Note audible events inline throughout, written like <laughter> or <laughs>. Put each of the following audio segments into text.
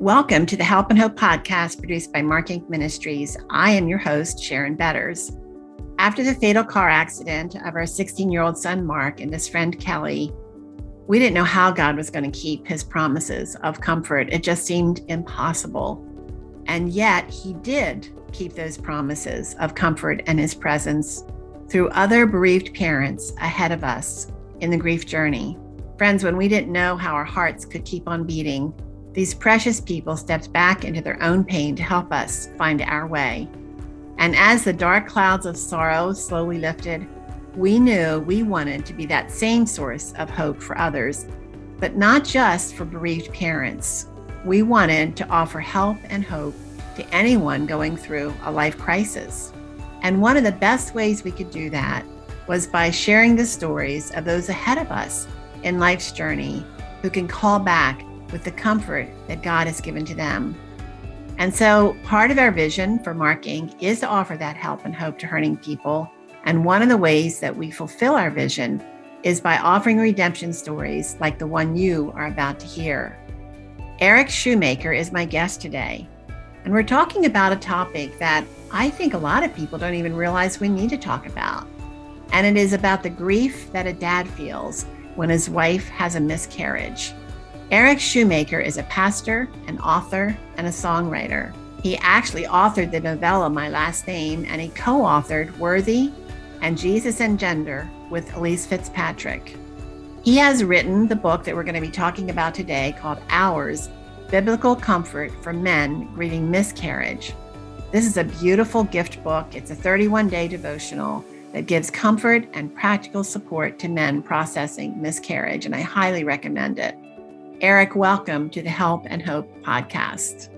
Welcome to the Help and Hope podcast produced by Mark Inc. Ministries. I am your host, Sharon Betters. After the fatal car accident of our 16 year old son, Mark, and his friend, Kelly, we didn't know how God was going to keep his promises of comfort. It just seemed impossible. And yet, he did keep those promises of comfort and his presence through other bereaved parents ahead of us in the grief journey. Friends, when we didn't know how our hearts could keep on beating, these precious people stepped back into their own pain to help us find our way. And as the dark clouds of sorrow slowly lifted, we knew we wanted to be that same source of hope for others, but not just for bereaved parents. We wanted to offer help and hope to anyone going through a life crisis. And one of the best ways we could do that was by sharing the stories of those ahead of us in life's journey who can call back with the comfort that God has given to them. And so, part of our vision for Mark Inc. is to offer that help and hope to hurting people. And one of the ways that we fulfill our vision is by offering redemption stories like the one you are about to hear. Eric Schumacher is my guest today. And we're talking about a topic that I think a lot of people don't even realize we need to talk about. And it is about the grief that a dad feels when his wife has a miscarriage. Eric Schumacher is a pastor, an author, and a songwriter. He actually authored the novella My Last Name, and he co authored Worthy and Jesus and Gender with Elyse Fitzpatrick. He has written the book that we're going to be talking about today called Ours Biblical Comfort for Men Grieving Miscarriage. This is a beautiful gift book. It's a 31 day devotional that gives comfort and practical support to men processing miscarriage, and I highly recommend it. Eric, welcome to the Help and Hope podcast.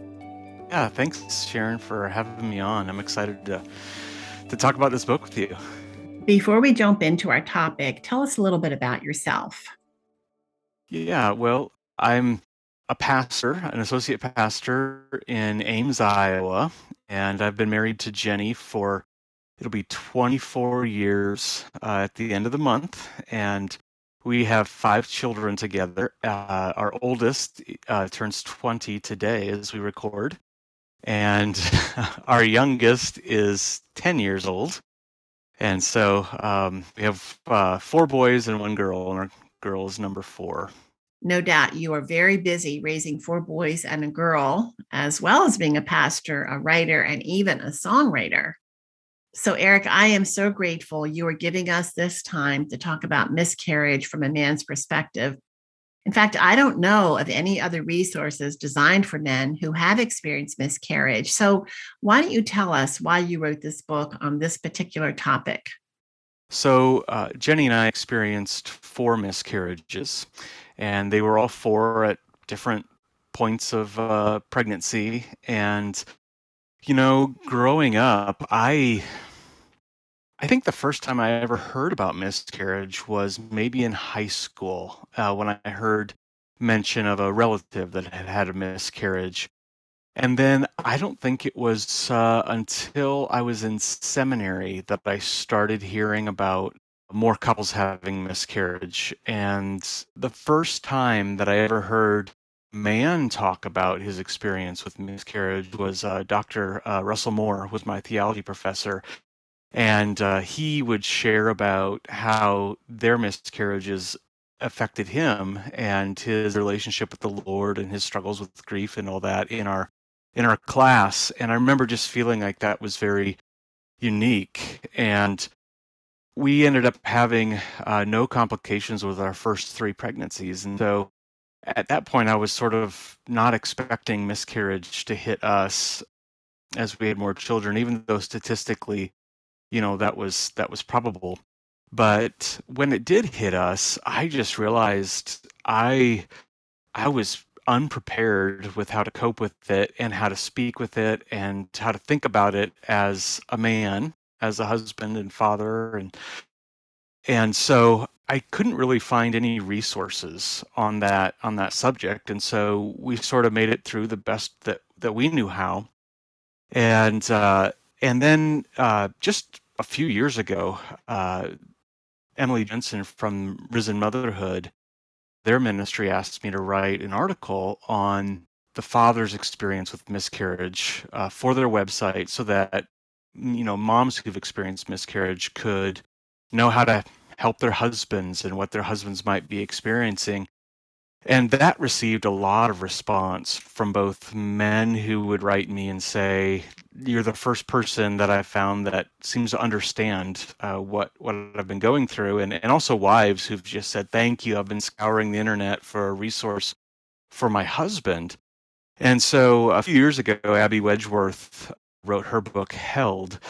Yeah, thanks, Sharon, for having me on. I'm excited to, to talk about this book with you. Before we jump into our topic, tell us a little bit about yourself. Yeah, well, I'm a pastor, an associate pastor in Ames, Iowa, and I've been married to Jenny for it'll be 24 years uh, at the end of the month. And we have five children together. Uh, our oldest uh, turns 20 today as we record, and <laughs> our youngest is 10 years old. And so um, we have uh, four boys and one girl, and our girl is number four. No doubt you are very busy raising four boys and a girl, as well as being a pastor, a writer, and even a songwriter. So, Eric, I am so grateful you are giving us this time to talk about miscarriage from a man's perspective. In fact, I don't know of any other resources designed for men who have experienced miscarriage. So, why don't you tell us why you wrote this book on this particular topic? So, uh, Jenny and I experienced four miscarriages, and they were all four at different points of uh, pregnancy. And you know, growing up, I I think the first time I ever heard about miscarriage was maybe in high school uh, when I heard mention of a relative that had had a miscarriage. And then I don't think it was uh, until I was in seminary that I started hearing about more couples having miscarriage. And the first time that I ever heard man talk about his experience with miscarriage was uh, Dr. Uh, Russell Moore, was my theology professor, and uh, he would share about how their miscarriages affected him and his relationship with the Lord and his struggles with grief and all that in our in our class. And I remember just feeling like that was very unique and we ended up having uh, no complications with our first three pregnancies and so at that point, I was sort of not expecting miscarriage to hit us as we had more children, even though statistically, you know, that was that was probable. But when it did hit us, I just realized I I was unprepared with how to cope with it and how to speak with it and how to think about it as a man, as a husband and father and and so I couldn't really find any resources on that on that subject, and so we sort of made it through the best that that we knew how. And uh, and then uh, just a few years ago, uh, Emily Jensen from Risen Motherhood, their ministry asked me to write an article on the father's experience with miscarriage uh, for their website so that you know moms who've experienced miscarriage could know how to help their husbands and what their husbands might be experiencing. And that received a lot of response from both men who would write me and say you're the first person that i found that seems to understand uh, what what i've been going through. And, and also wives who've just said thank you. I've been scouring the internet for a resource for my husband. And so a few years ago, Abby Wedgeworth wrote her book Held,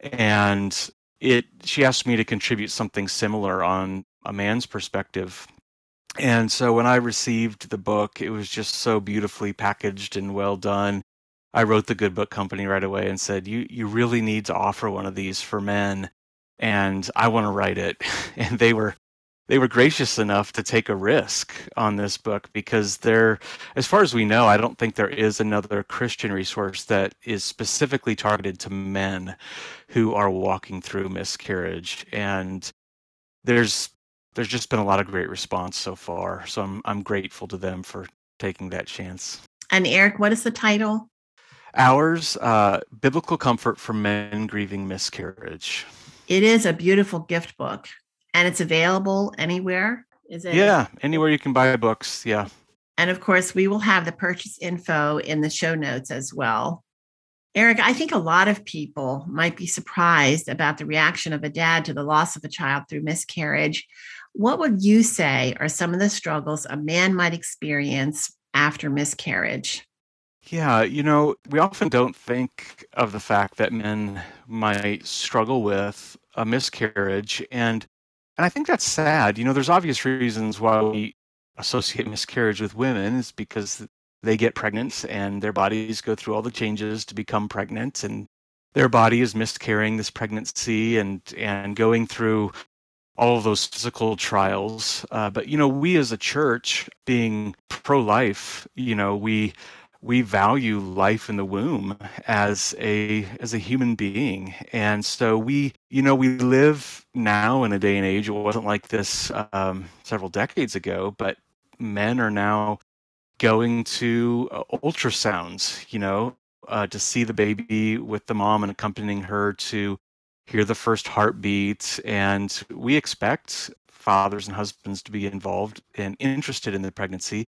and it she asked me to contribute something similar on a man's perspective. And so when I received the book, it was just so beautifully packaged and well done. I wrote the Good Book Company right away and said, "You you really need to offer one of these for men." And I want to write it. <laughs> And they were they were gracious enough to take a risk on this book because there as far as we know i don't think there is another christian resource that is specifically targeted to men who are walking through miscarriage. And there's there's just been a lot of great response so far. So i'm i'm grateful to them for taking that chance. And eric what is the title? Ours uh, biblical comfort for men grieving miscarriage. It is a beautiful gift book and it's available anywhere. Is it? Yeah, anywhere you can buy books. Yeah. And of course, we will have the purchase info in the show notes as well. Eric, I think a lot of people might be surprised about the reaction of a dad to the loss of a child through miscarriage. What would you say are some of the struggles a man might experience after miscarriage? Yeah, you know, we often don't think of the fact that men might struggle with a miscarriage. And and I think that's sad. You know, there's obvious reasons why we associate miscarriage with women is because they get pregnant and their bodies go through all the changes to become pregnant and their body is miscarrying this pregnancy and and going through all of those physical trials uh, but you know we as a church being pro-life you know we we value life in the womb as a as a human being. And so we you know we live now in a day and age it wasn't like this um, several decades ago but men are now going to uh, ultrasounds you know uh, to see the baby with the mom and accompanying her to hear the first heartbeat. And we expect fathers and husbands to be involved and interested in the pregnancy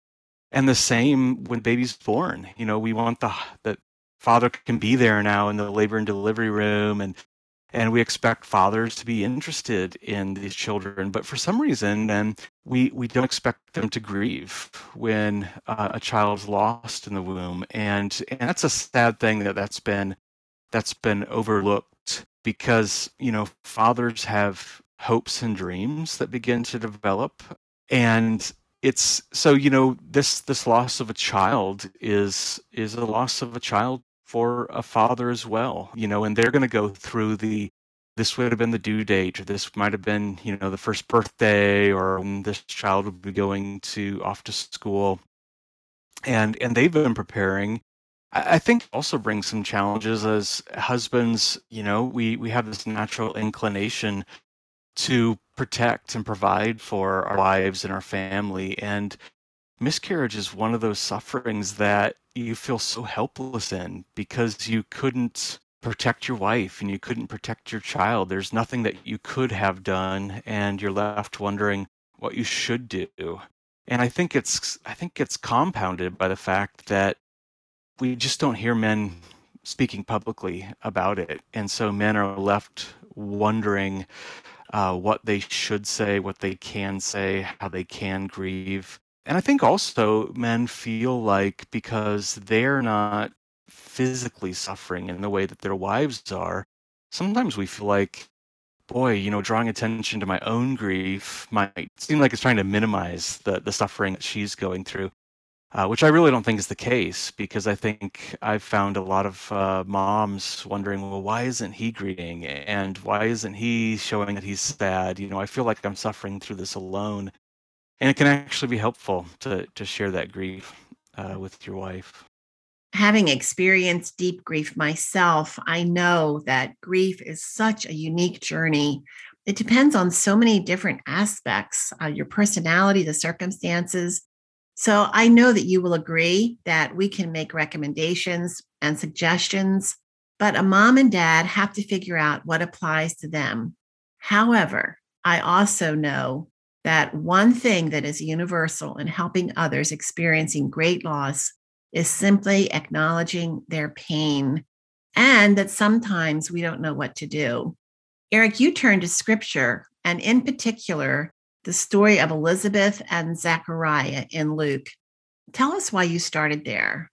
and the same when baby's born you know we want the that father can be there now in the labor and delivery room and and we expect fathers to be interested in these children. But for some reason then we we don't expect them to grieve when uh, a child's lost in the womb. And and that's a sad thing that that's been that's been overlooked because you know fathers have hopes and dreams that begin to develop. And it's so you know this this loss of a child is is a loss of a child for a father as well you know and they're going to go through the this would have been the due date or this might have been you know the first birthday or this child would be going to off to school and and they've been preparing I think also brings some challenges as husbands. You know, we we have this natural inclination to protect and provide for our wives and our family. And miscarriage is one of those sufferings that you feel so helpless in because you couldn't protect your wife and you couldn't protect your child. There's nothing that you could have done, and you're left wondering what you should do. And I think it's I think it's compounded by the fact that we just don't hear men speaking publicly about it. And so men are left wondering uh, what they should say, what they can say, how they can grieve. And I think also men feel like because they're not physically suffering in the way that their wives are, sometimes we feel like, boy, you know, drawing attention to my own grief might seem like it's trying to minimize the, the suffering that she's going through uh, which I really don't think is the case because I think I've found a lot of uh, moms wondering, well, why isn't he grieving and why isn't he showing that he's sad? You know, I feel like I'm suffering through this alone, and it can actually be helpful to to share that grief uh, with your wife. Having experienced deep grief myself, I know that grief is such a unique journey. It depends on so many different aspects uh, your personality, the circumstances, So I know that you will agree that we can make recommendations and suggestions, but a mom and dad have to figure out what applies to them. However, I also know that one thing that is universal in helping others experiencing great loss is simply acknowledging their pain and that sometimes we don't know what to do. Eric, you turn to scripture and in particular, the story of Elizabeth and Zechariah in Luke. Tell us why you started there.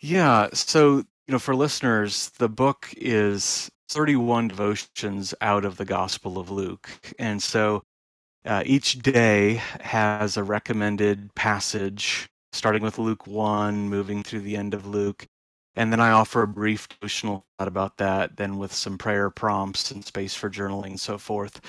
Yeah. So, you know, for listeners, the book is 31 devotions out of the Gospel of Luke. And so uh, each day has a recommended passage, starting with Luke 1, moving through the end of Luke. And then I offer a brief devotional thought about that, then with some prayer prompts and space for journaling and so forth.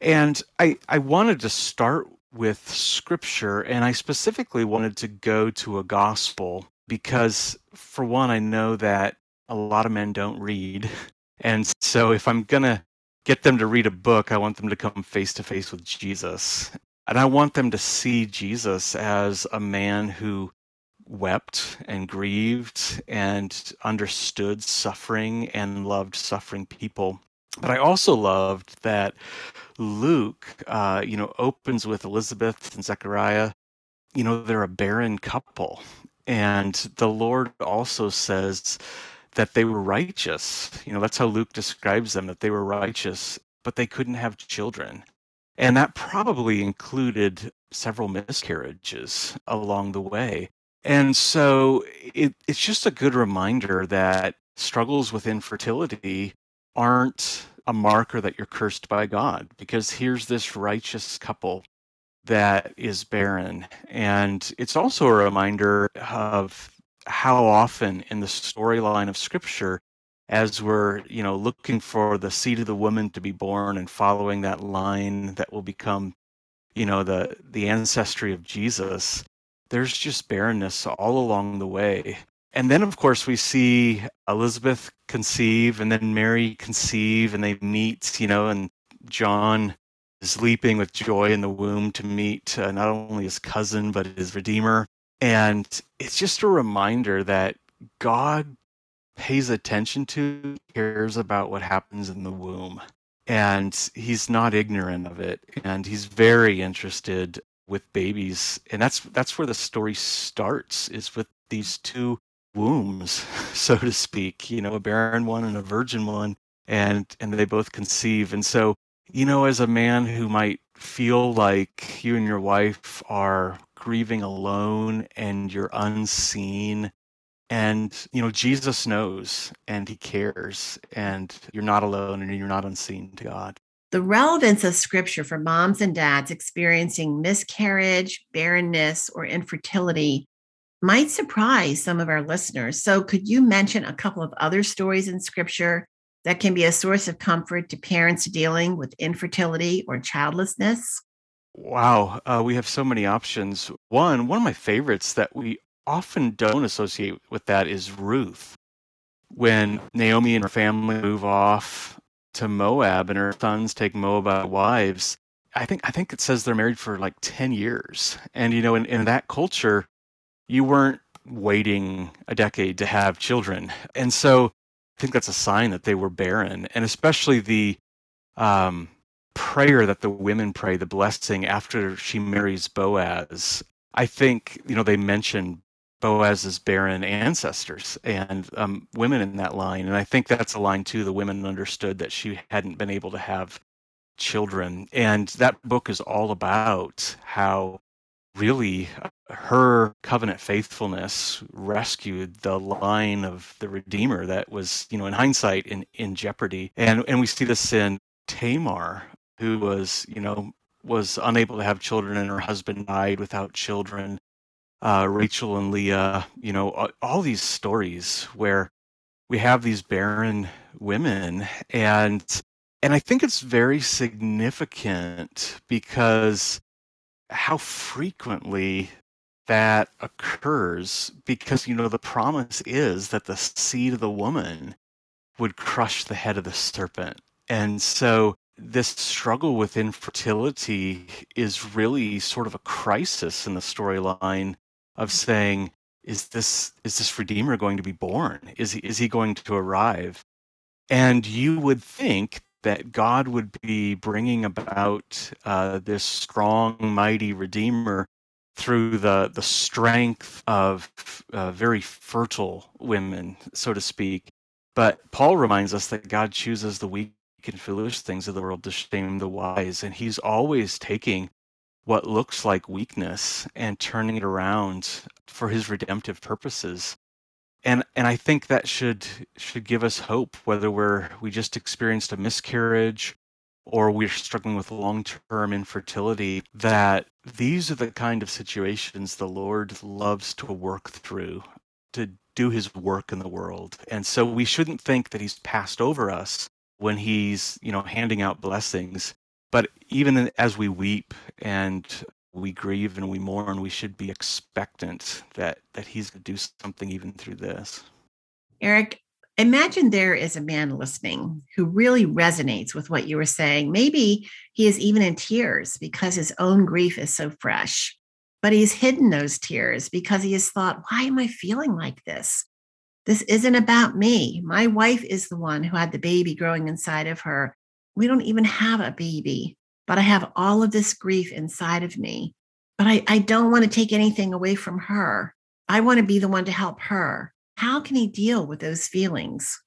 And I, I wanted to start with scripture, and I specifically wanted to go to a gospel because, for one, I know that a lot of men don't read. <laughs> And so if I'm going to get them to read a book, I want them to come face to face with Jesus. And I want them to see Jesus as a man who wept and grieved and understood suffering and loved suffering people. But I also loved that Luke, uh, you know, opens with Elizabeth and Zechariah. You know, they're a barren couple. And the Lord also says that they were righteous. You know, that's how Luke describes them, that they were righteous, but they couldn't have children. And that probably included several miscarriages along the way. And so it, it's just a good reminder that struggles with infertility aren't a marker that you're cursed by God, because here's this righteous couple that is barren. And it's also a reminder of how often in the storyline of scripture as we're you know looking for the seed of the woman to be born and following that line that will become you know the the ancestry of jesus there's just barrenness all along the way and then of course we see elizabeth conceive and then mary conceive and they meet you know and john is leaping with joy in the womb to meet uh, not only his cousin but his redeemer and it's just a reminder that God pays attention to, cares about what happens in the womb. And he's not ignorant of it. And he's very interested with babies. And that's that's where the story starts, is with these two wombs, <laughs> so to speak, you know, a barren one and a virgin one. And and they both conceive. And so, you know, as a man who might feel like you and your wife are grieving alone and you're unseen and you know jesus knows and he cares and you're not alone and you're not unseen to god the relevance of scripture for moms and dads experiencing miscarriage barrenness or infertility might surprise some of our listeners so could you mention a couple of other stories in scripture that can be a source of comfort to parents dealing with infertility or childlessness Wow, uh, we have so many options. One, one of my favorites that we often don't associate with that is Ruth. When Naomi and her family move off to Moab and her sons take Moabite wives, I think I think it says they're married for like 10 years. And you know, in, in that culture, you weren't waiting a decade to have children. And so I think that's a sign that they were barren. And especially the um, prayer that the women pray, the blessing after she marries Boaz, I think, you know, they mention Boaz's barren ancestors and um, women in that line. And I think that's a line too. The women understood that she hadn't been able to have children. And that book is all about how really her covenant faithfulness rescued the line of the redeemer that was you know in hindsight in in jeopardy and and we see this in tamar who was, you know, was unable to have children and her husband died without children. Uh, Rachel and Leah, you know, all these stories where we have these barren women and and I think it's very significant because how frequently that occurs because you know the promise is that the seed of the woman would crush the head of the serpent and so this struggle with infertility is really sort of a crisis in the storyline of saying, is this is this redeemer going to be born? Is he is he going to arrive? And you would think that God would be bringing about uh, this strong, mighty redeemer through the the strength of uh, very fertile women, so to speak. But Paul reminds us that God chooses the weak and foolish things of the world to shame the wise, and He's always taking what looks like weakness and turning it around for His redemptive purposes. And and I think that should should give us hope, whether we're we just experienced a miscarriage or we're struggling with long-term infertility, that these are the kind of situations the Lord loves to work through, to do his work in the world. And so we shouldn't think that he's passed over us when he's, you know, handing out blessings. But even as we weep and we grieve and we mourn, we should be expectant that that he's going to do something even through this. Eric, imagine there is a man listening who really resonates with what you were saying. Maybe he is even in tears because his own grief is so fresh but he's hidden those tears because he has thought, why am I feeling like this? This isn't about me. My wife is the one who had the baby growing inside of her. We don't even have a baby, but I have all of this grief inside of me. But I, I don't want to take anything away from her. I want to be the one to help her. How can he deal with those feelings?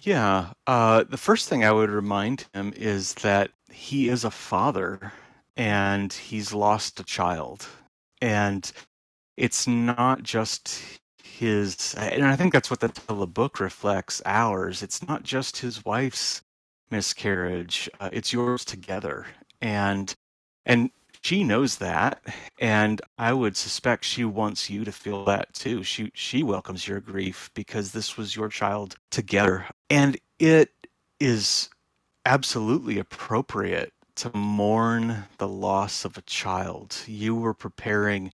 Yeah. Uh, the first thing I would remind him is that he is a father and he's lost a child and it's not just his and i think that's what the, the book reflects ours it's not just his wife's miscarriage uh, it's yours together. And and she knows that and i would suspect she wants you to feel that too. She she welcomes your grief because this was your child together. And it is absolutely appropriate to mourn the loss of a child. You were preparing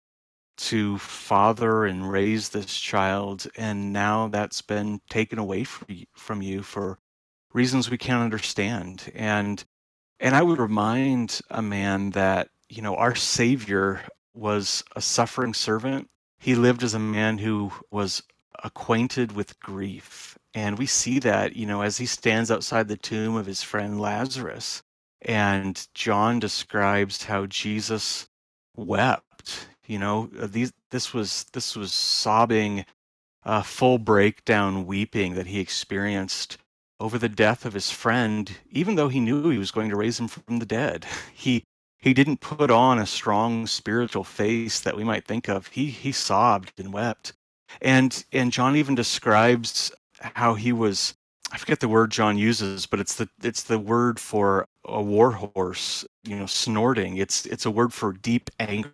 to father and raise this child, and now that's been taken away from you for reasons we can't understand. And and I would remind a man that you know our Savior was a suffering servant. He lived as a man who was acquainted with grief. And we see that, you know, as he stands outside the tomb of his friend Lazarus and John describes how Jesus wept. You know, uh, these this was this was sobbing, uh, full breakdown weeping that he experienced over the death of his friend, even though he knew he was going to raise him from the dead. <laughs> He he didn't put on a strong spiritual face that we might think of. He he sobbed and wept. And and John even describes how he was I forget the word John uses, but it's the it's the word for a war horse, you know, snorting. It's it's a word for deep anger.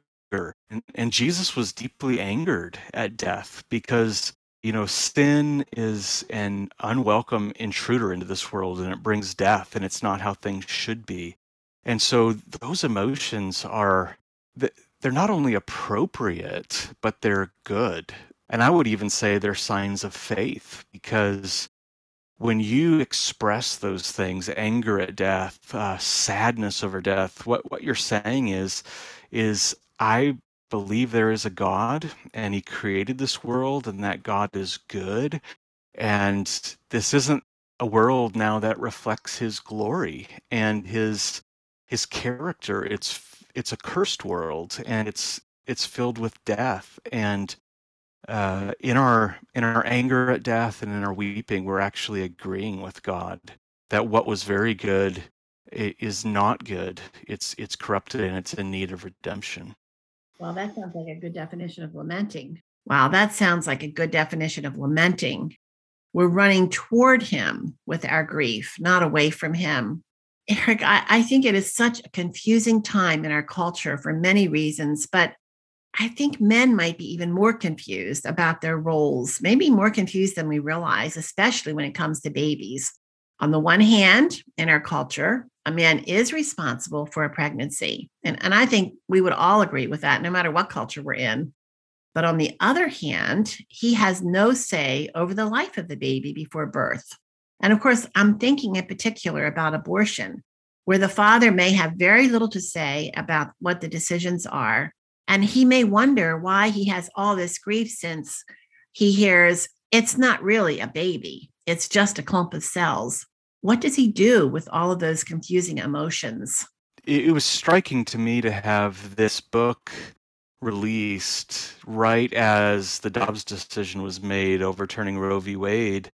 And, and Jesus was deeply angered at death because you know sin is an unwelcome intruder into this world and it brings death and it's not how things should be. And so those emotions are they're not only appropriate, but they're good. And I would even say they're signs of faith because when you express those things anger at death uh, sadness over death what what you're saying is is i believe there is a god and he created this world and that god is good and this isn't a world now that reflects his glory and his his character it's it's a cursed world and it's it's filled with death and uh, in our in our anger at death and in our weeping, we're actually agreeing with God that what was very good is not good. It's it's corrupted and it's in need of redemption. Well, that sounds like a good definition of lamenting. Wow, that sounds like a good definition of lamenting. We're running toward Him with our grief, not away from Him. Eric, I, I think it is such a confusing time in our culture for many reasons, but I think men might be even more confused about their roles, maybe more confused than we realize, especially when it comes to babies. On the one hand, in our culture, a man is responsible for a pregnancy. And, and I think we would all agree with that, no matter what culture we're in. But on the other hand, he has no say over the life of the baby before birth. And of course, I'm thinking in particular about abortion. where the father may have very little to say about what the decisions are. And he may wonder why he has all this grief since he hears it's not really a baby, it's just a clump of cells. What does he do with all of those confusing emotions? It was striking to me to have this book released right as the Dobbs decision was made overturning Roe v. Wade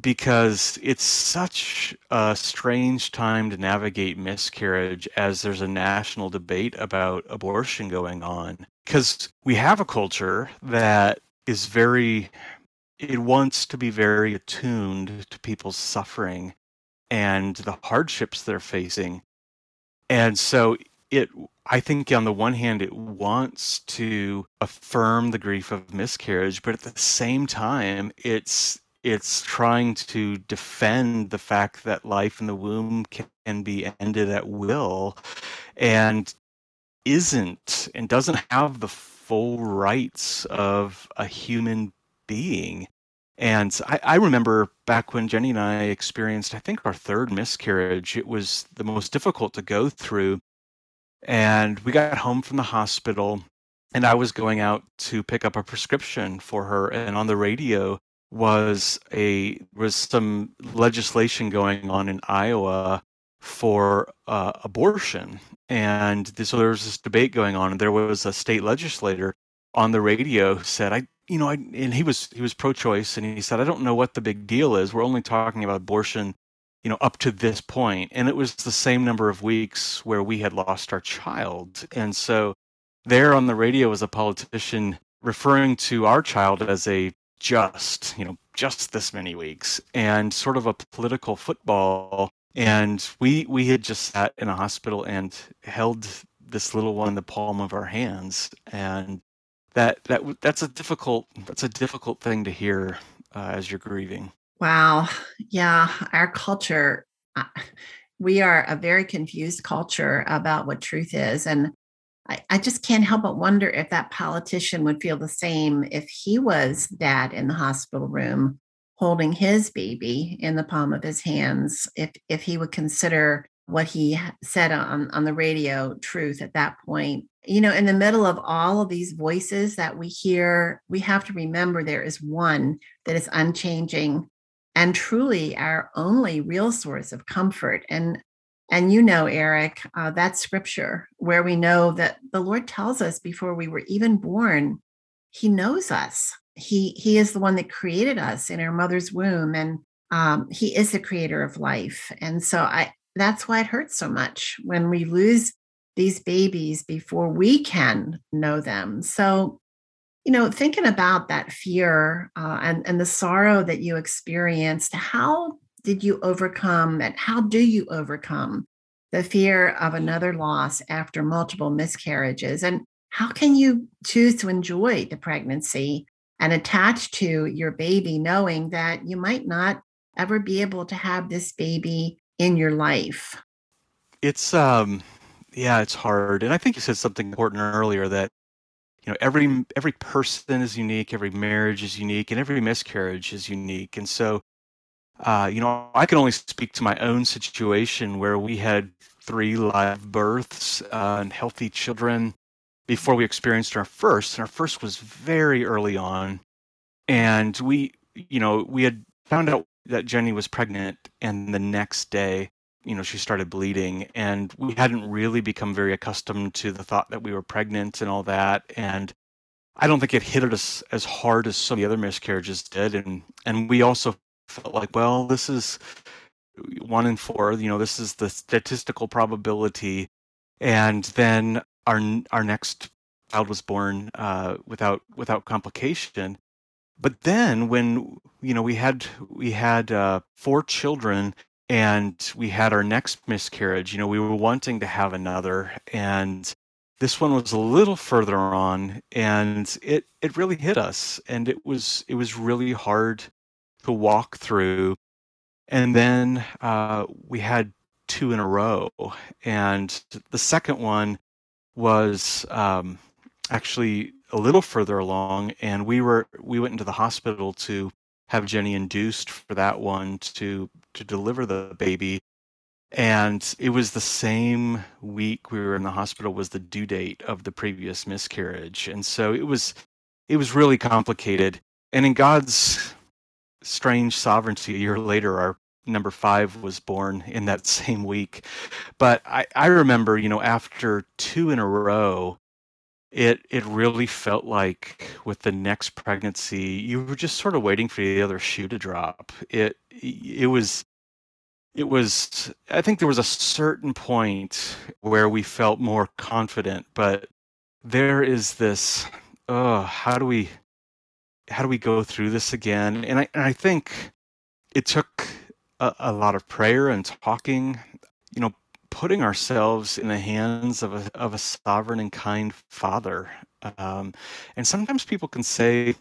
because it's such a strange time to navigate miscarriage as there's a national debate about abortion going on because we have a culture that is very it wants to be very attuned to people's suffering and the hardships they're facing and so it i think on the one hand it wants to affirm the grief of miscarriage but at the same time it's it's trying to defend the fact that life in the womb can be ended at will and isn't and doesn't have the full rights of a human being. And I, I, remember back when Jenny and I experienced, I think, our third miscarriage, it was the most difficult to go through. And we got home from the hospital, and I was going out to pick up a prescription for her. And on the radio, was a was some legislation going on in Iowa for uh, abortion, and so there was this debate going on, and there was a state legislator on the radio who said, "I, you know, I," and he was he was pro-choice, and he said, "I don't know what the big deal is. We're only talking about abortion." You know, up to this point." and it was the same number of weeks where we had lost our child, and so there on the radio was a politician referring to our child as a just, you know, just this many weeks and sort of a political football. And we we had just sat in a hospital and held this little one in the palm of our hands. And that that that's a difficult that's a difficult thing to hear uh, as you're grieving. Wow. Yeah, our culture uh, we are a very confused culture about what truth is and I, I just can't help but wonder if that politician would feel the same if he was dad in the hospital room holding his baby in the palm of his hands, if if he would consider what he said on, on the radio truth at that point. You know, in the middle of all of these voices that we hear, we have to remember there is one that is unchanging and truly our only real source of comfort. And and you know, Eric, uh, that's scripture where we know that the Lord tells us before we were even born, He knows us. He He is the one that created us in our mother's womb, and um, He is the creator of life. And so I that's why it hurts so much when we lose these babies before we can know them. So, you know, thinking about that fear uh, and and the sorrow that you experienced, how did you overcome and how do you overcome the fear of another loss after multiple miscarriages? And how can you choose to enjoy the pregnancy and attach to your baby, knowing that you might not ever be able to have this baby in your life? It's, um, yeah, it's hard. And I think you said something important earlier that you know every every person is unique every marriage is unique and every miscarriage is unique and so uh, you know, I can only speak to my own situation where we had three live births uh, and healthy children before we experienced our first. And our first was very early on. And we, you know, we had found out that Jenny was pregnant. And the next day, you know, she started bleeding. And we hadn't really become very accustomed to the thought that we were pregnant and all that. And I don't think it hit us as hard as some of the other miscarriages did. And and we also felt like, well, this is one in four. You know, this is the statistical probability, and then our our next child was born uh, without without complication. But then, when you know we had we had uh, four children and we had our next miscarriage, you know, we were wanting to have another, and this one was a little further on, and it it really hit us, and it was it was really hard to walk through. And then uh, we had two in a row. And the second one was um, actually a little further along. And we were we went into the hospital to have Jenny induced for that one to to deliver the baby. and it was the same week we were in the hospital was the due date of the previous miscarriage and so it was it was really complicated and in god's strange sovereignty a year later our number five was born in that <laughs> same week but i i remember you know after two in a row it it really felt like with the next pregnancy you were just sort of waiting for the other shoe to drop. It it was it was i think there was a certain point where we felt more confident but there is this oh how do we how do we go through this again? And i and i think it took a, a lot of prayer and talking you know putting ourselves in the hands of a of a sovereign and kind father um, and sometimes people can say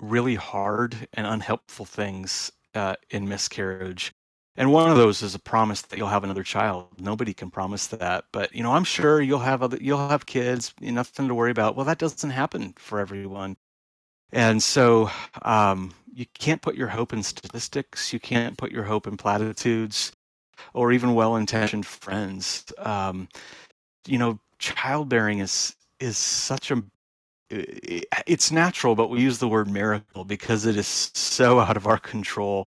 really hard and unhelpful things uh, in miscarriage and one of those is a promise that you'll have another child. Nobody can promise that, but you know, I'm sure you'll have other, you'll have kids, nothing to worry about. Well, that doesn't happen for everyone, and so um, you can't put your hope in statistics. You can't put your hope in platitudes, or even well-intentioned friends. Um, you know, childbearing is is such a it's natural, but we use the word miracle because it is so out of our control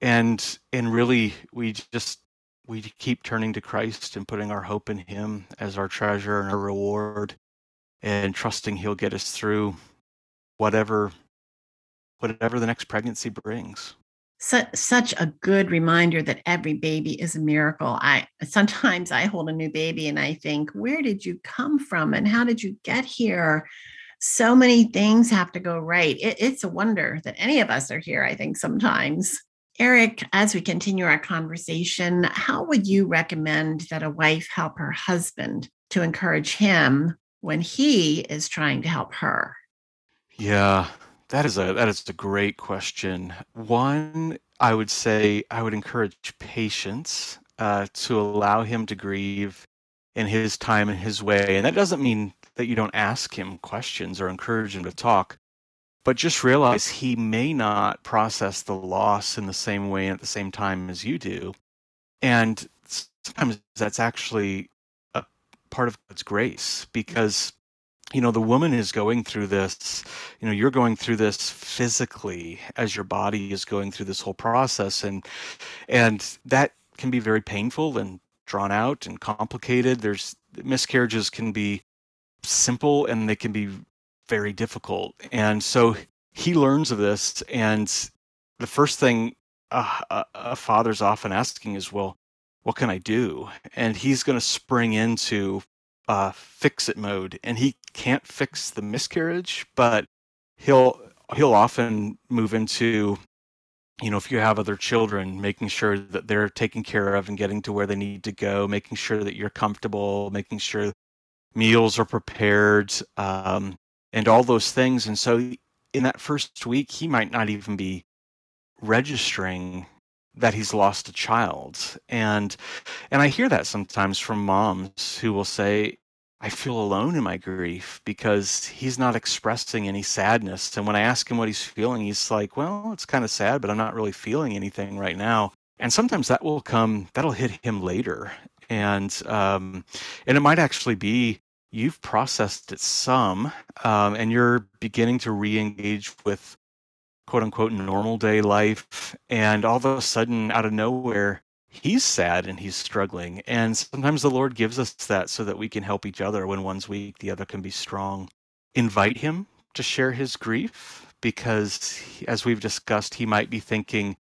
and and really we just we keep turning to Christ and putting our hope in him as our treasure and our reward and trusting he'll get us through whatever whatever the next pregnancy brings such, such a good reminder that every baby is a miracle. I sometimes i hold a new baby and i think where did you come from and how did you get here? So many things have to go right. It, it's a wonder that any of us are here i think sometimes. Eric, as we continue our conversation, how would you recommend that a wife help her husband to encourage him when he is trying to help her? Yeah, that is a that is a great question. One, I would say I would encourage patience uh, to allow him to grieve in his time and his way, and that doesn't mean that you don't ask him questions or encourage him to talk but just realize he may not process the loss in the same way and at the same time as you do. And sometimes that's actually a part of God's grace because you know the woman is going through this you know you're going through this physically as your body is going through this whole process and and that can be very painful and drawn out and complicated there's miscarriages can be simple and they can be very difficult. And so he learns of this. And the first thing a, a father's often asking is, well, what can I do? And he's going to spring into uh, fix it mode. And he can't fix the miscarriage, but he'll he'll often move into you know if you have other children making sure that they're taken care of and getting to where they need to go making sure that you're comfortable making sure meals are prepared um, and all those things. And so in that first week, he might not even be registering that he's lost a child. And and I hear that sometimes from moms who will say, I feel alone in my grief because he's not expressing any sadness. And when I ask him what he's feeling, he's like, Well, it's kind of sad, but I'm not really feeling anything right now. And sometimes that will come, that'll hit him later. And um, and it might actually be you've processed it some um, and you're beginning to re-engage with quote unquote normal day life and all of a sudden out of nowhere he's sad and he's struggling. And sometimes the lord gives us that so that we can help each other when one's weak the other can be strong. Invite him to share his grief because as we've discussed he might be thinking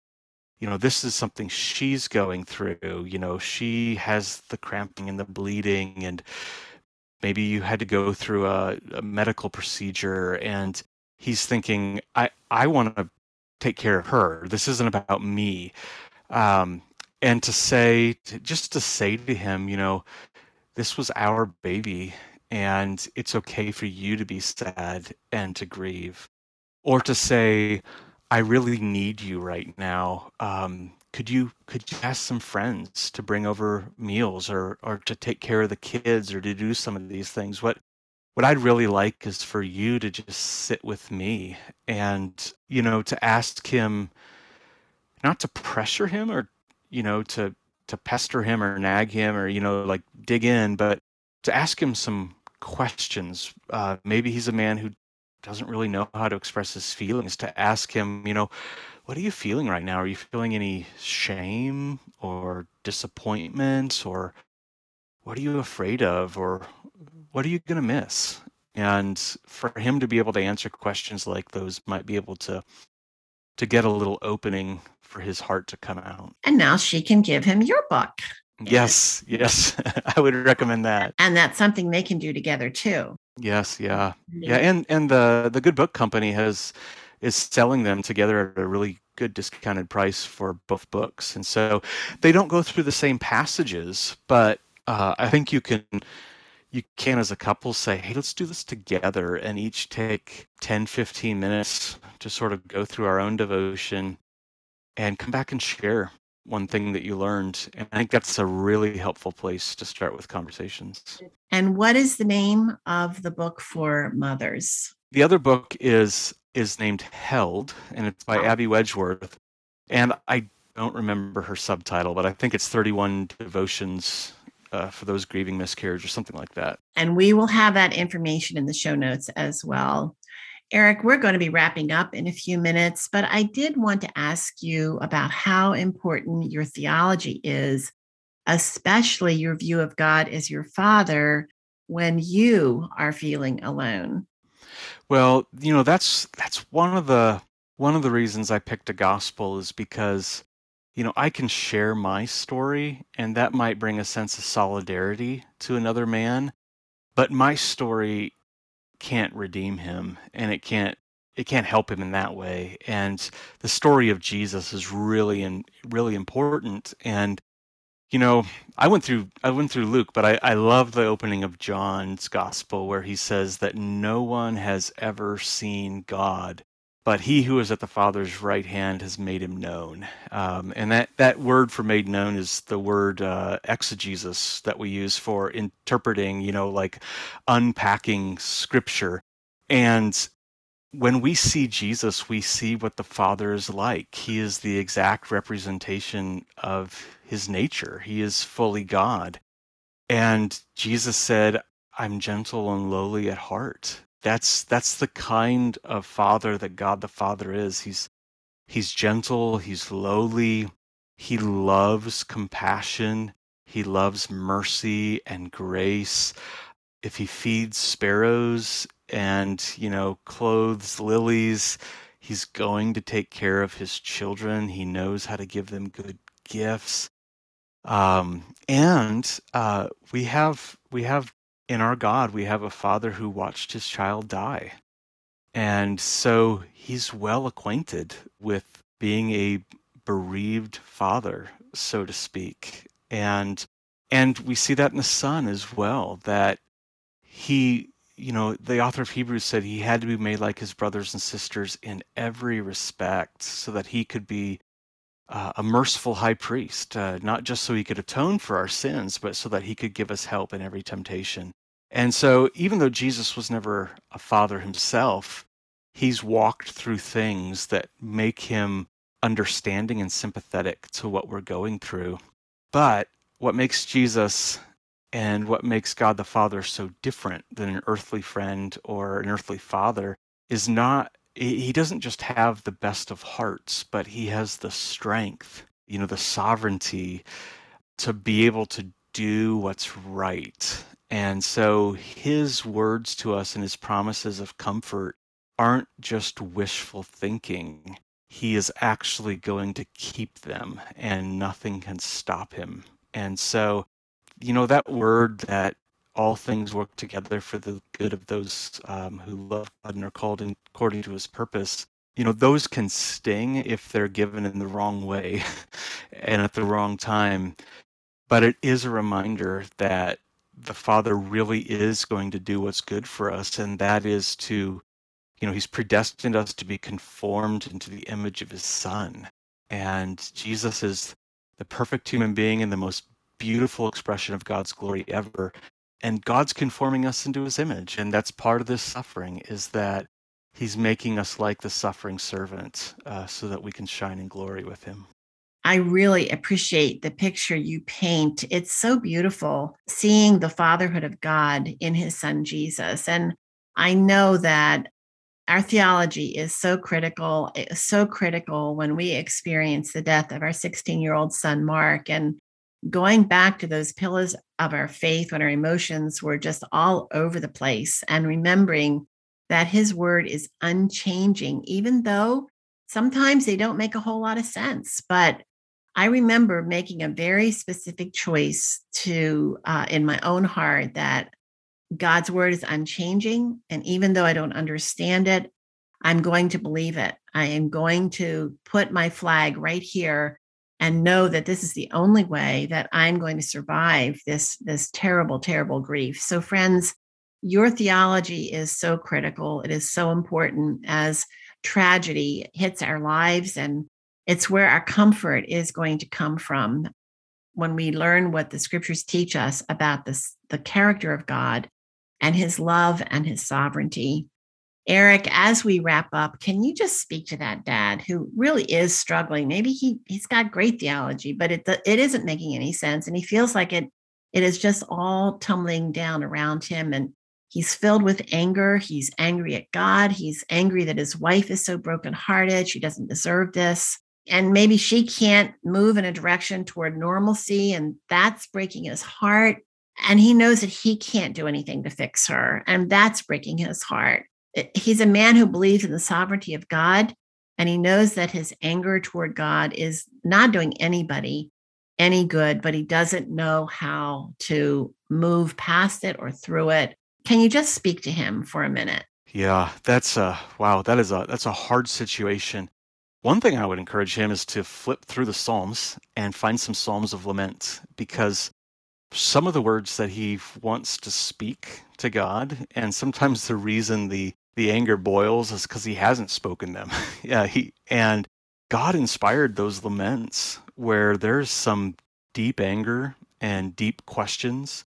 you know this is something she's going through. You know she has the cramping and the bleeding and maybe you had to go through a, a medical procedure and he's thinking i i want to take care of her. This isn't about me. Um, and to say to, just to say to him you know this was our baby and it's okay for you to be sad and to grieve. Or to say i really need you right now. Um, could you could you ask some friends to bring over meals or or to take care of the kids or to do some of these things? What what I'd really like is for you to just sit with me and you know to ask him not to pressure him or you know to to pester him or nag him or you know like dig in, but to ask him some questions. Uh, maybe he's a man who doesn't really know how to express his feelings. To ask him, you know, what are you feeling right now? Are you feeling any shame or disappointment or what are you afraid of or what are you going to miss? And for him to be able to answer questions like those might be able to to get a little opening for his heart to come out. And now she can give him your book. Yes, yes. <laughs> I would recommend that. And that's something they can do together too. Yes, yeah. Yeah, and and the the Good Book Company has is selling them together at a really good discounted price for both books. And so they don't go through the same passages, but uh, I think you can you can as a couple say hey let's do this together and each take 10 15 minutes to sort of go through our own devotion and come back and share one thing that you learned. And i think that's a really helpful place to start with conversations. And what is the name of the book for mothers? The other book is is named held and it's by ah. Abbey Wedgeworth. And i don't remember her subtitle but i think it's 31 devotions uh, for those grieving miscarriage or something like that. And we will have that information in the show notes as well. Eric, we're going to be wrapping up in a few minutes, but I did want to ask you about how important your theology is, especially your view of God as your father when you are feeling alone. Well, you know, that's that's one of the one of the reasons I picked a gospel is because you know, I can share my story and that might bring a sense of solidarity to another man, but my story can't redeem him and it can't it can't help him in that way. And the story of Jesus is really and really important. And you know, I went through I went through Luke, but I, I love the opening of John's gospel where he says that no one has ever seen God but he who is at the Father's right hand has made him known. Um, and that, that word for made known is the word uh, exegesis that we use for interpreting, you know, like unpacking scripture. And when we see Jesus, we see what the Father is like. He is the exact representation of his nature, he is fully God. And Jesus said, I'm gentle and lowly at heart that's that's the kind of father that God the Father is. He's he's gentle, he's lowly, he loves compassion, he loves mercy and grace. If he feeds sparrows and, you know, clothes lilies, he's going to take care of his children. He knows how to give them good gifts. Um, and uh, we have we have in our God, we have a father who watched his child die. And so he's well acquainted with being a bereaved father, so to speak. And and we see that in the son as well, that he, you know, the author of Hebrews said he had to be made like his brothers and sisters in every respect so that he could be uh, a merciful high priest, uh, not just so he could atone for our sins, but so that he could give us help in every temptation. And so, even though Jesus was never a father himself, he's walked through things that make him understanding and sympathetic to what we're going through. But what makes Jesus and what makes God the Father so different than an earthly friend or an earthly father is not he doesn't just have the best of hearts, but he has the strength, you know, the sovereignty to be able to do what's right. And so his words to us and his promises of comfort aren't just wishful thinking. He is actually going to keep them and nothing can stop him. And so, you know, that word that all things work together for the good of those um, who love God and are called in, according to his purpose. You know, those can sting if they're given in the wrong way <laughs> and at the wrong time. But it is a reminder that the Father really is going to do what's good for us, and that is to, you know, He's predestined us to be conformed into the image of His Son. And Jesus is the perfect human being and the most beautiful expression of God's glory ever and God's conforming us into his image. And that's part of this suffering is that he's making us like the suffering servant uh, so that we can shine in glory with him. I really appreciate the picture you paint. It's so beautiful seeing the fatherhood of God in his son Jesus. And I know that our theology is so critical, so critical when we experience the death of our 16 year old son, Mark. And going back to those pillars of our faith when our emotions were just all over the place and remembering that his word is unchanging, even though sometimes they don't make a whole lot of sense. But I remember making a very specific choice to, uh, in my own heart, that God's word is unchanging. And even though I don't understand it, I'm going to believe it. I am going to put my flag right here and know that this is the only way that I'm going to survive this, this terrible, terrible grief. So, friends, your theology is so critical. It is so important as tragedy hits our lives and it's where our comfort is going to come from when we learn what the scriptures teach us about this, the character of God and his love and his sovereignty. Eric, as we wrap up, can you just speak to that dad who really is struggling? Maybe he he's got great theology, but it it isn't making any sense, and he feels like it it is just all tumbling down around him, and he's filled with anger. He's angry at God. He's angry that his wife is so brokenhearted. She doesn't deserve this and maybe she can't move in a direction toward normalcy and that's breaking his heart and he knows that he can't do anything to fix her and that's breaking his heart he's a man who believes in the sovereignty of god and he knows that his anger toward god is not doing anybody any good but he doesn't know how to move past it or through it. Can you just speak to him for a minute? Yeah that's a wow that is a that's a hard situation. One thing I would encourage him is to flip through the Psalms and find some Psalms of lament because some of the words that he wants to speak to God, and sometimes the reason the the anger boils is because he hasn't spoken them. <laughs> yeah, he and God inspired those laments where there's some deep anger and deep questions.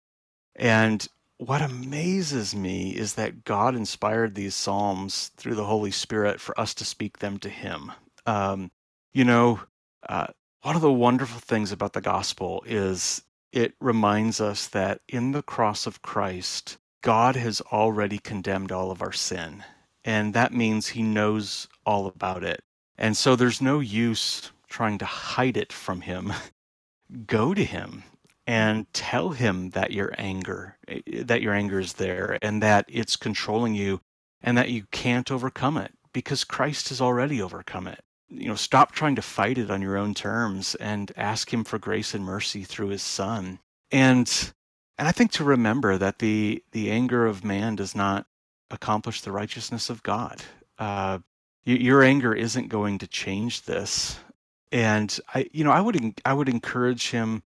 And what amazes me is that God inspired these Psalms through the Holy Spirit for us to speak them to Him. Um, you know, uh, one of the wonderful things about the gospel is it reminds us that in the cross of Christ, God has already condemned all of our sin. And that means he knows all about it. And so there's no use trying to hide it from him. <laughs> Go to him and tell him that your anger eh, that your anger is there and that it's controlling you and that you can't overcome it because Christ has already overcome it you know stop trying to fight it on your own terms and ask him for grace and mercy through his son and and i think to remember that the the anger of man does not accomplish the righteousness of god. Uh, your anger isn't going to change this. And i you know i would i would encourage him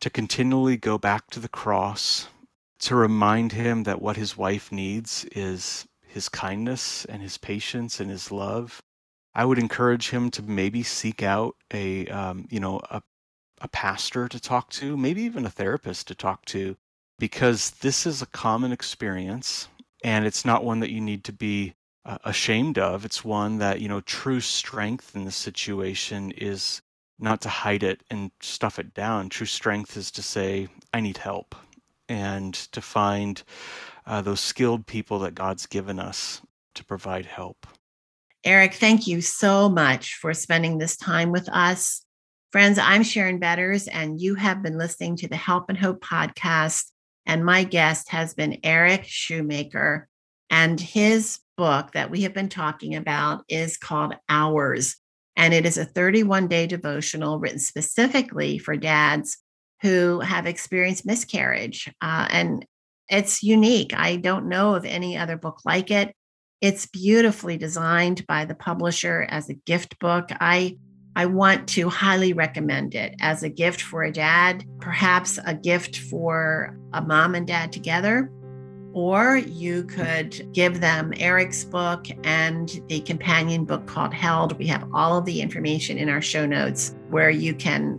to continually go back to the cross to remind him that what his wife needs is his kindness and his patience and his love. I would encourage him to maybe seek out a um, you know a a pastor to talk to, maybe even a therapist to talk to, because this is a common experience and it's not one that you need to be uh, ashamed of. It's one that you know true strength in the situation is not to hide it and stuff it down. True strength is to say, I need help, and to find uh, those skilled people that God's given us to provide help. Eric, thank you so much for spending this time with us. Friends, I'm Sharon Betters, and you have been listening to the Help and Hope podcast. And my guest has been Eric Schumacher. And his book that we have been talking about is called Ours. And it is a 31 day devotional written specifically for dads who have experienced miscarriage. Uh, and it's unique. I don't know of any other book like it. It's beautifully designed by the publisher as a gift book. I I want to highly recommend it as a gift for a dad, perhaps a gift for a mom and dad together. Or you could give them Eric's book and the companion book called Held. We have all of the information in our show notes where you can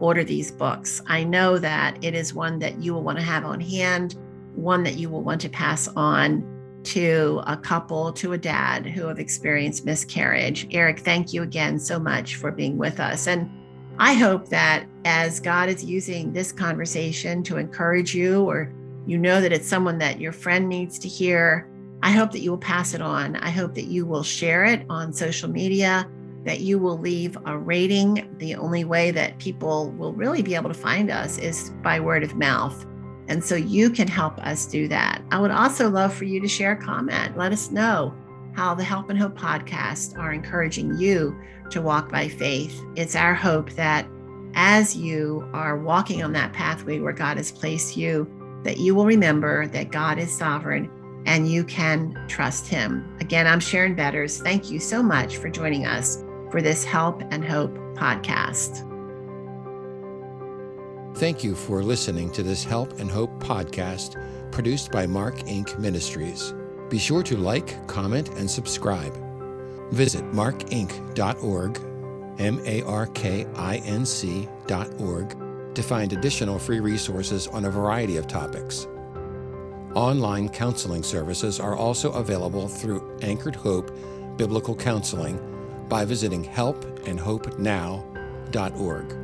order these books. I know that it is one that you will want to have on hand, one that you will want to pass on to a couple, to a dad who have experienced miscarriage. Eric, thank you again so much for being with us. And I hope that as God is using this conversation to encourage you, or you know that it's someone that your friend needs to hear, I hope that you will pass it on. I hope that you will share it on social media, that you will leave a rating. The only way that people will really be able to find us is by word of mouth. And so you can help us do that. I would also love for you to share a comment. Let us know how the Help and Hope podcast are encouraging you to walk by faith. It's our hope that as you are walking on that pathway where God has placed you, that you will remember that God is sovereign and you can trust Him. Again, I'm Sharon Betters. Thank you so much for joining us for this Help and Hope podcast. Thank you for listening to this Help and Hope podcast produced by Mark Inc. Ministries. Be sure to like, comment, and subscribe. Visit markinc.org, M A R K I N C.org, to find additional free resources on a variety of topics. Online counseling services are also available through Anchored Hope Biblical Counseling by visiting helpandhopenow.org.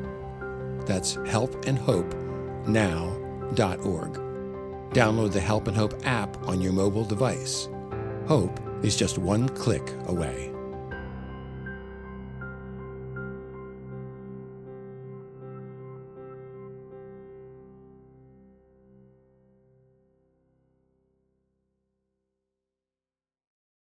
That's helpandhopenow.org. Download the Help and Hope app on your mobile device. Hope is just one click away.